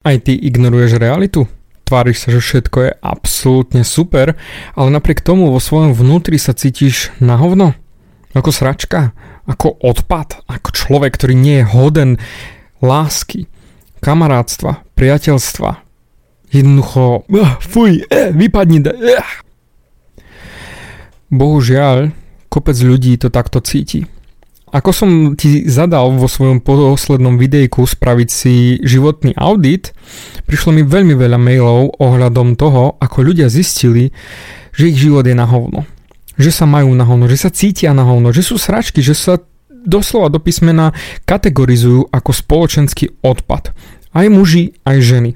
Aj ty ignoruješ realitu? Tváriš sa, že všetko je absolútne super, ale napriek tomu vo svojom vnútri sa cítiš na hovno? Ako sračka? Ako odpad? Ako človek, ktorý nie je hoden lásky, kamarátstva, priateľstva? Jednoducho, fuj, eh, vypadni. Uh. Bohužiaľ, kopec ľudí to takto cíti. Ako som ti zadal vo svojom poslednom videjku spraviť si životný audit, prišlo mi veľmi veľa mailov ohľadom toho, ako ľudia zistili, že ich život je na hovno. Že sa majú na hovno, že sa cítia na hovno, že sú sračky, že sa doslova do písmena kategorizujú ako spoločenský odpad. Aj muži, aj ženy.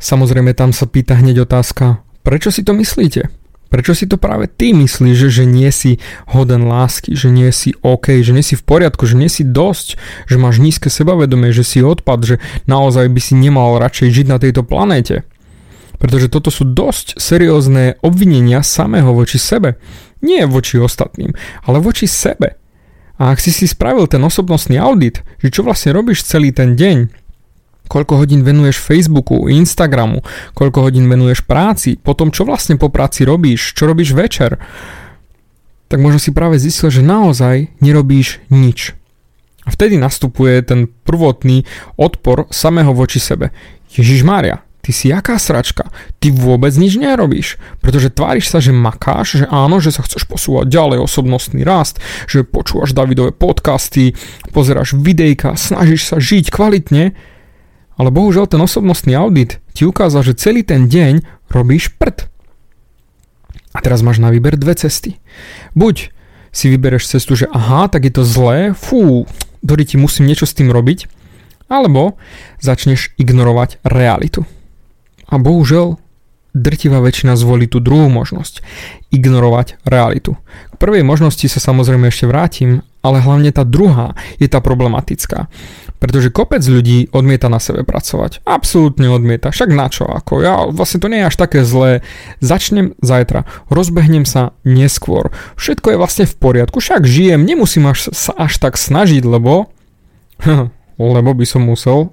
Samozrejme tam sa pýta hneď otázka, prečo si to myslíte? Prečo si to práve ty myslíš, že, že nie si hoden lásky, že nie si OK, že nie si v poriadku, že nie si dosť, že máš nízke sebavedomie, že si odpad, že naozaj by si nemal radšej žiť na tejto planéte? Pretože toto sú dosť seriózne obvinenia samého voči sebe. Nie voči ostatným, ale voči sebe. A ak si si spravil ten osobnostný audit, že čo vlastne robíš celý ten deň, koľko hodín venuješ Facebooku, Instagramu, koľko hodín venuješ práci, potom čo vlastne po práci robíš, čo robíš večer, tak možno si práve zistil, že naozaj nerobíš nič. A vtedy nastupuje ten prvotný odpor samého voči sebe. Ježiš Mária, ty si jaká sračka, ty vôbec nič nerobíš, pretože tváriš sa, že makáš, že áno, že sa chceš posúvať ďalej osobnostný rast, že počúvaš Davidové podcasty, pozeráš videjka, snažíš sa žiť kvalitne, ale bohužiaľ ten osobnostný audit ti ukázal, že celý ten deň robíš prd. A teraz máš na výber dve cesty. Buď si vybereš cestu, že aha, tak je to zlé, fú, Dori ti musím niečo s tým robiť, alebo začneš ignorovať realitu. A bohužiaľ, drtivá väčšina zvolí tú druhú možnosť, ignorovať realitu. K prvej možnosti sa samozrejme ešte vrátim, ale hlavne tá druhá je tá problematická. Pretože kopec ľudí odmieta na sebe pracovať. Absolútne odmieta. Však na čo? Ako ja, vlastne to nie je až také zlé. Začnem zajtra. Rozbehnem sa neskôr. Všetko je vlastne v poriadku. Však žijem. Nemusím až, sa až tak snažiť, lebo... lebo by som musel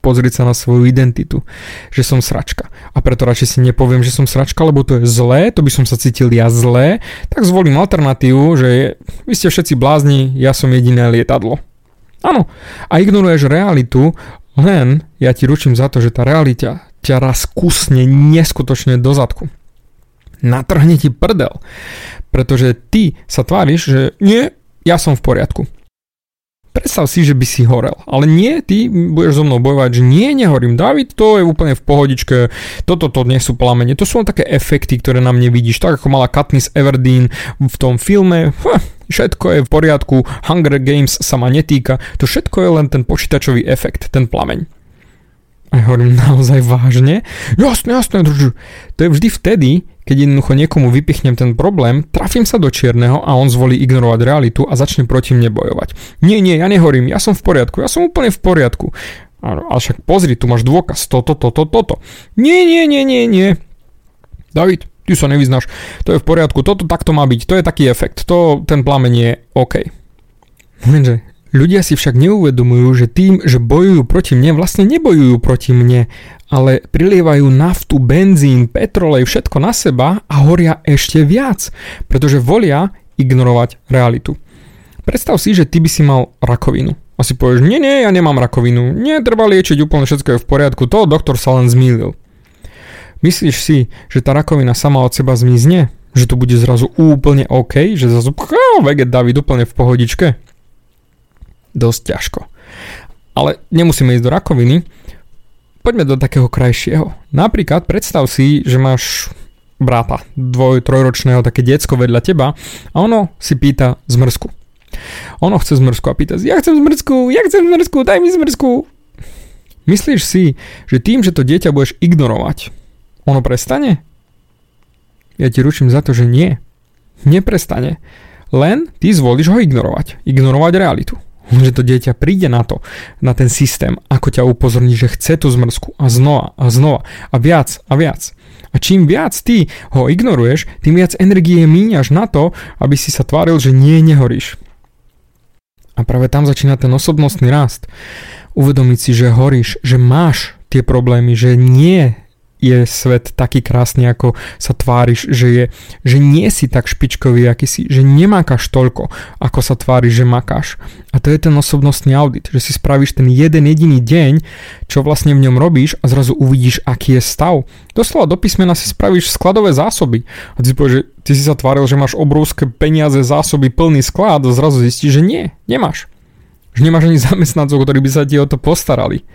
pozrieť sa na svoju identitu, že som sračka. A preto radšej si nepoviem, že som sračka, lebo to je zlé, to by som sa cítil ja zlé, tak zvolím alternatívu, že je, vy ste všetci blázni, ja som jediné lietadlo. Áno. A ignoruješ realitu, len ja ti ručím za to, že tá realita ťa raz kusne neskutočne do zadku. Natrhne ti prdel. Pretože ty sa tváriš, že nie, ja som v poriadku. Predstav si, že by si horel. Ale nie, ty budeš so mnou bojovať, že nie, nehorím. David, to je úplne v pohodičke. Toto to nie sú plamene. To sú len také efekty, ktoré na mne vidíš. Tak ako mala Katniss Everdeen v tom filme. Hm, všetko je v poriadku. Hunger Games sa ma netýka. To všetko je len ten počítačový efekt, ten plameň. A ja hovorím naozaj vážne? Jasne, jasne. To je vždy vtedy, keď jednoducho niekomu vypichnem ten problém, trafím sa do čierneho a on zvolí ignorovať realitu a začne proti mne bojovať. Nie, nie, ja nehorím, ja som v poriadku, ja som úplne v poriadku. Ale však pozri, tu máš dôkaz, toto, toto, toto. Nie, nie, nie, nie, nie. David, ty sa nevyznáš, to je v poriadku, toto takto má byť, to je taký efekt, to, ten plamen je OK. Lenže Ľudia si však neuvedomujú, že tým, že bojujú proti mne, vlastne nebojujú proti mne, ale prilievajú naftu, benzín, petrolej, všetko na seba a horia ešte viac, pretože volia ignorovať realitu. Predstav si, že ty by si mal rakovinu. A si povieš, nie, nie, ja nemám rakovinu, nie, treba liečiť úplne všetko je v poriadku, to doktor sa len zmýlil. Myslíš si, že tá rakovina sama od seba zmizne? Že to bude zrazu úplne OK? Že zrazu, veget David úplne v pohodičke? dosť ťažko. Ale nemusíme ísť do rakoviny, poďme do takého krajšieho. Napríklad predstav si, že máš brata, dvoj, trojročného také diecko vedľa teba a ono si pýta zmrzku. Ono chce zmrzku a pýta si, ja chcem zmrzku, ja chcem zmrzku, daj mi zmrzku. Myslíš si, že tým, že to dieťa budeš ignorovať, ono prestane? Ja ti ručím za to, že nie. Neprestane. Len ty zvolíš ho ignorovať. Ignorovať realitu že to dieťa príde na to, na ten systém, ako ťa upozorní, že chce tú zmrzku a znova a znova a viac a viac. A čím viac ty ho ignoruješ, tým viac energie míňaš na to, aby si sa tváril, že nie, nehoríš. A práve tam začína ten osobnostný rast. uvedomiť si, že horíš, že máš tie problémy, že nie je svet taký krásny, ako sa tváriš, že, je, že nie si tak špičkový, aký si, že nemákaš toľko, ako sa tváriš, že makáš. A to je ten osobnostný audit, že si spravíš ten jeden jediný deň, čo vlastne v ňom robíš a zrazu uvidíš, aký je stav. Doslova do písmena si spravíš skladové zásoby a ty si povieš, že ty si sa tváril, že máš obrovské peniaze, zásoby, plný sklad a zrazu zistíš, že nie, nemáš. Že nemáš ani zamestnancov, ktorí by sa ti o to postarali.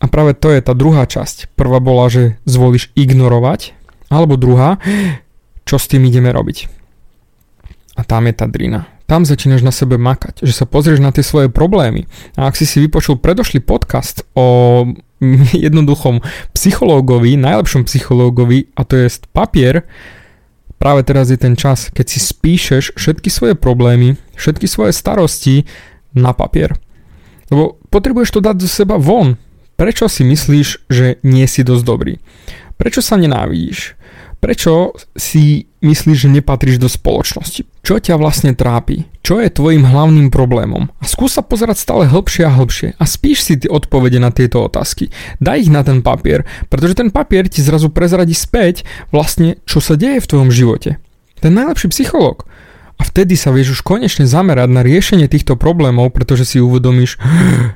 A práve to je tá druhá časť. Prvá bola, že zvolíš ignorovať, alebo druhá, čo s tým ideme robiť. A tam je tá drina. Tam začínaš na sebe makať, že sa pozrieš na tie svoje problémy. A ak si si vypočul predošlý podcast o jednoduchom psychológovi, najlepšom psychológovi, a to je papier, práve teraz je ten čas, keď si spíšeš všetky svoje problémy, všetky svoje starosti na papier. Lebo potrebuješ to dať zo seba von, Prečo si myslíš, že nie si dosť dobrý? Prečo sa nenávidíš? Prečo si myslíš, že nepatríš do spoločnosti? Čo ťa vlastne trápi? Čo je tvojim hlavným problémom? A skús sa pozerať stále hĺbšie a hĺbšie a spíš si tie odpovede na tieto otázky. Daj ich na ten papier, pretože ten papier ti zrazu prezradí späť vlastne, čo sa deje v tvojom živote. Ten najlepší psychológ. A vtedy sa vieš už konečne zamerať na riešenie týchto problémov, pretože si uvedomíš,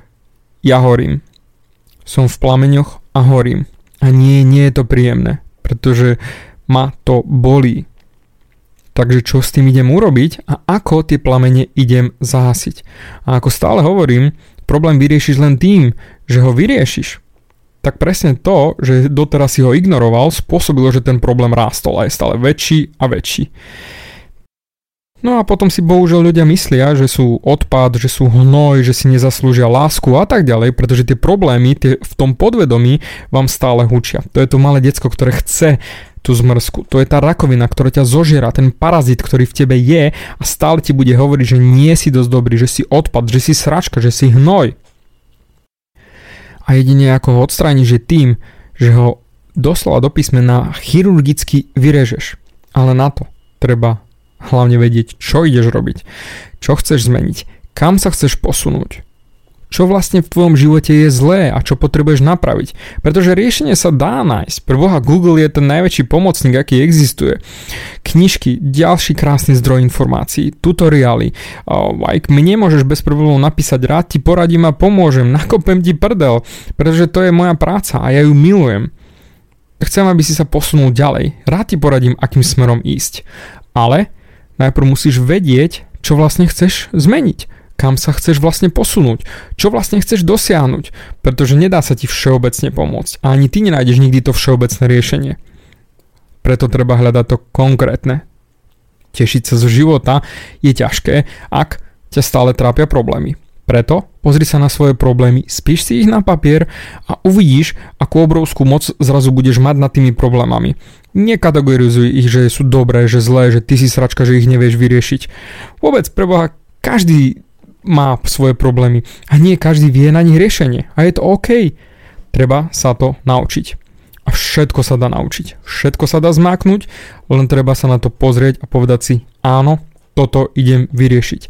ja horím, som v plameňoch a horím. A nie, nie je to príjemné, pretože ma to bolí. Takže čo s tým idem urobiť a ako tie plamene idem zahasiť. A ako stále hovorím, problém vyriešiš len tým, že ho vyriešiš. Tak presne to, že doteraz si ho ignoroval, spôsobilo, že ten problém rástol a je stále väčší a väčší. No a potom si bohužiaľ ľudia myslia, že sú odpad, že sú hnoj, že si nezaslúžia lásku a tak ďalej, pretože tie problémy tie v tom podvedomí vám stále hučia. To je to malé decko, ktoré chce tú zmrzku. To je tá rakovina, ktorá ťa zožiera, ten parazit, ktorý v tebe je a stále ti bude hovoriť, že nie si dosť dobrý, že si odpad, že si sračka, že si hnoj. A jedine ako ho odstrániš je tým, že ho doslova do písmena chirurgicky vyrežeš. Ale na to treba hlavne vedieť, čo ideš robiť, čo chceš zmeniť, kam sa chceš posunúť, čo vlastne v tvojom živote je zlé a čo potrebuješ napraviť. Pretože riešenie sa dá nájsť. Preboha Google je ten najväčší pomocník, aký existuje. Knižky, ďalší krásny zdroj informácií, tutoriály. Aj mne môžeš bez problémov napísať, rád ti poradím a pomôžem, nakopem ti prdel, pretože to je moja práca a ja ju milujem. Chcem, aby si sa posunul ďalej. Rád ti poradím, akým smerom ísť. Ale najprv musíš vedieť, čo vlastne chceš zmeniť, kam sa chceš vlastne posunúť, čo vlastne chceš dosiahnuť, pretože nedá sa ti všeobecne pomôcť a ani ty nenájdeš nikdy to všeobecné riešenie. Preto treba hľadať to konkrétne. Tešiť sa zo života je ťažké, ak ťa stále trápia problémy. Preto pozri sa na svoje problémy, spíš si ich na papier a uvidíš, akú obrovskú moc zrazu budeš mať nad tými problémami. Nekategorizuj ich, že sú dobré, že zlé, že ty si sračka, že ich nevieš vyriešiť. Vôbec preboha, každý má svoje problémy a nie každý vie na nich riešenie. A je to OK. Treba sa to naučiť. A všetko sa dá naučiť. Všetko sa dá zmáknuť, len treba sa na to pozrieť a povedať si, áno, toto idem vyriešiť.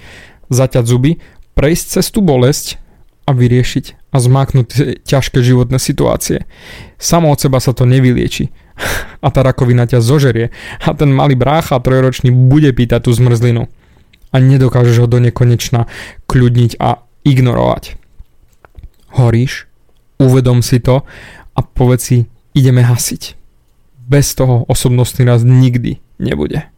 Zaťať zuby prejsť cez tú bolesť a vyriešiť a zmáknuť ťažké životné situácie. Samo od seba sa to nevylieči. A tá rakovina ťa zožerie a ten malý brácha trojročný bude pýtať tú zmrzlinu. A nedokážeš ho do nekonečna kľudniť a ignorovať. Horíš, uvedom si to a povedz si, ideme hasiť. Bez toho osobnostný raz nikdy nebude.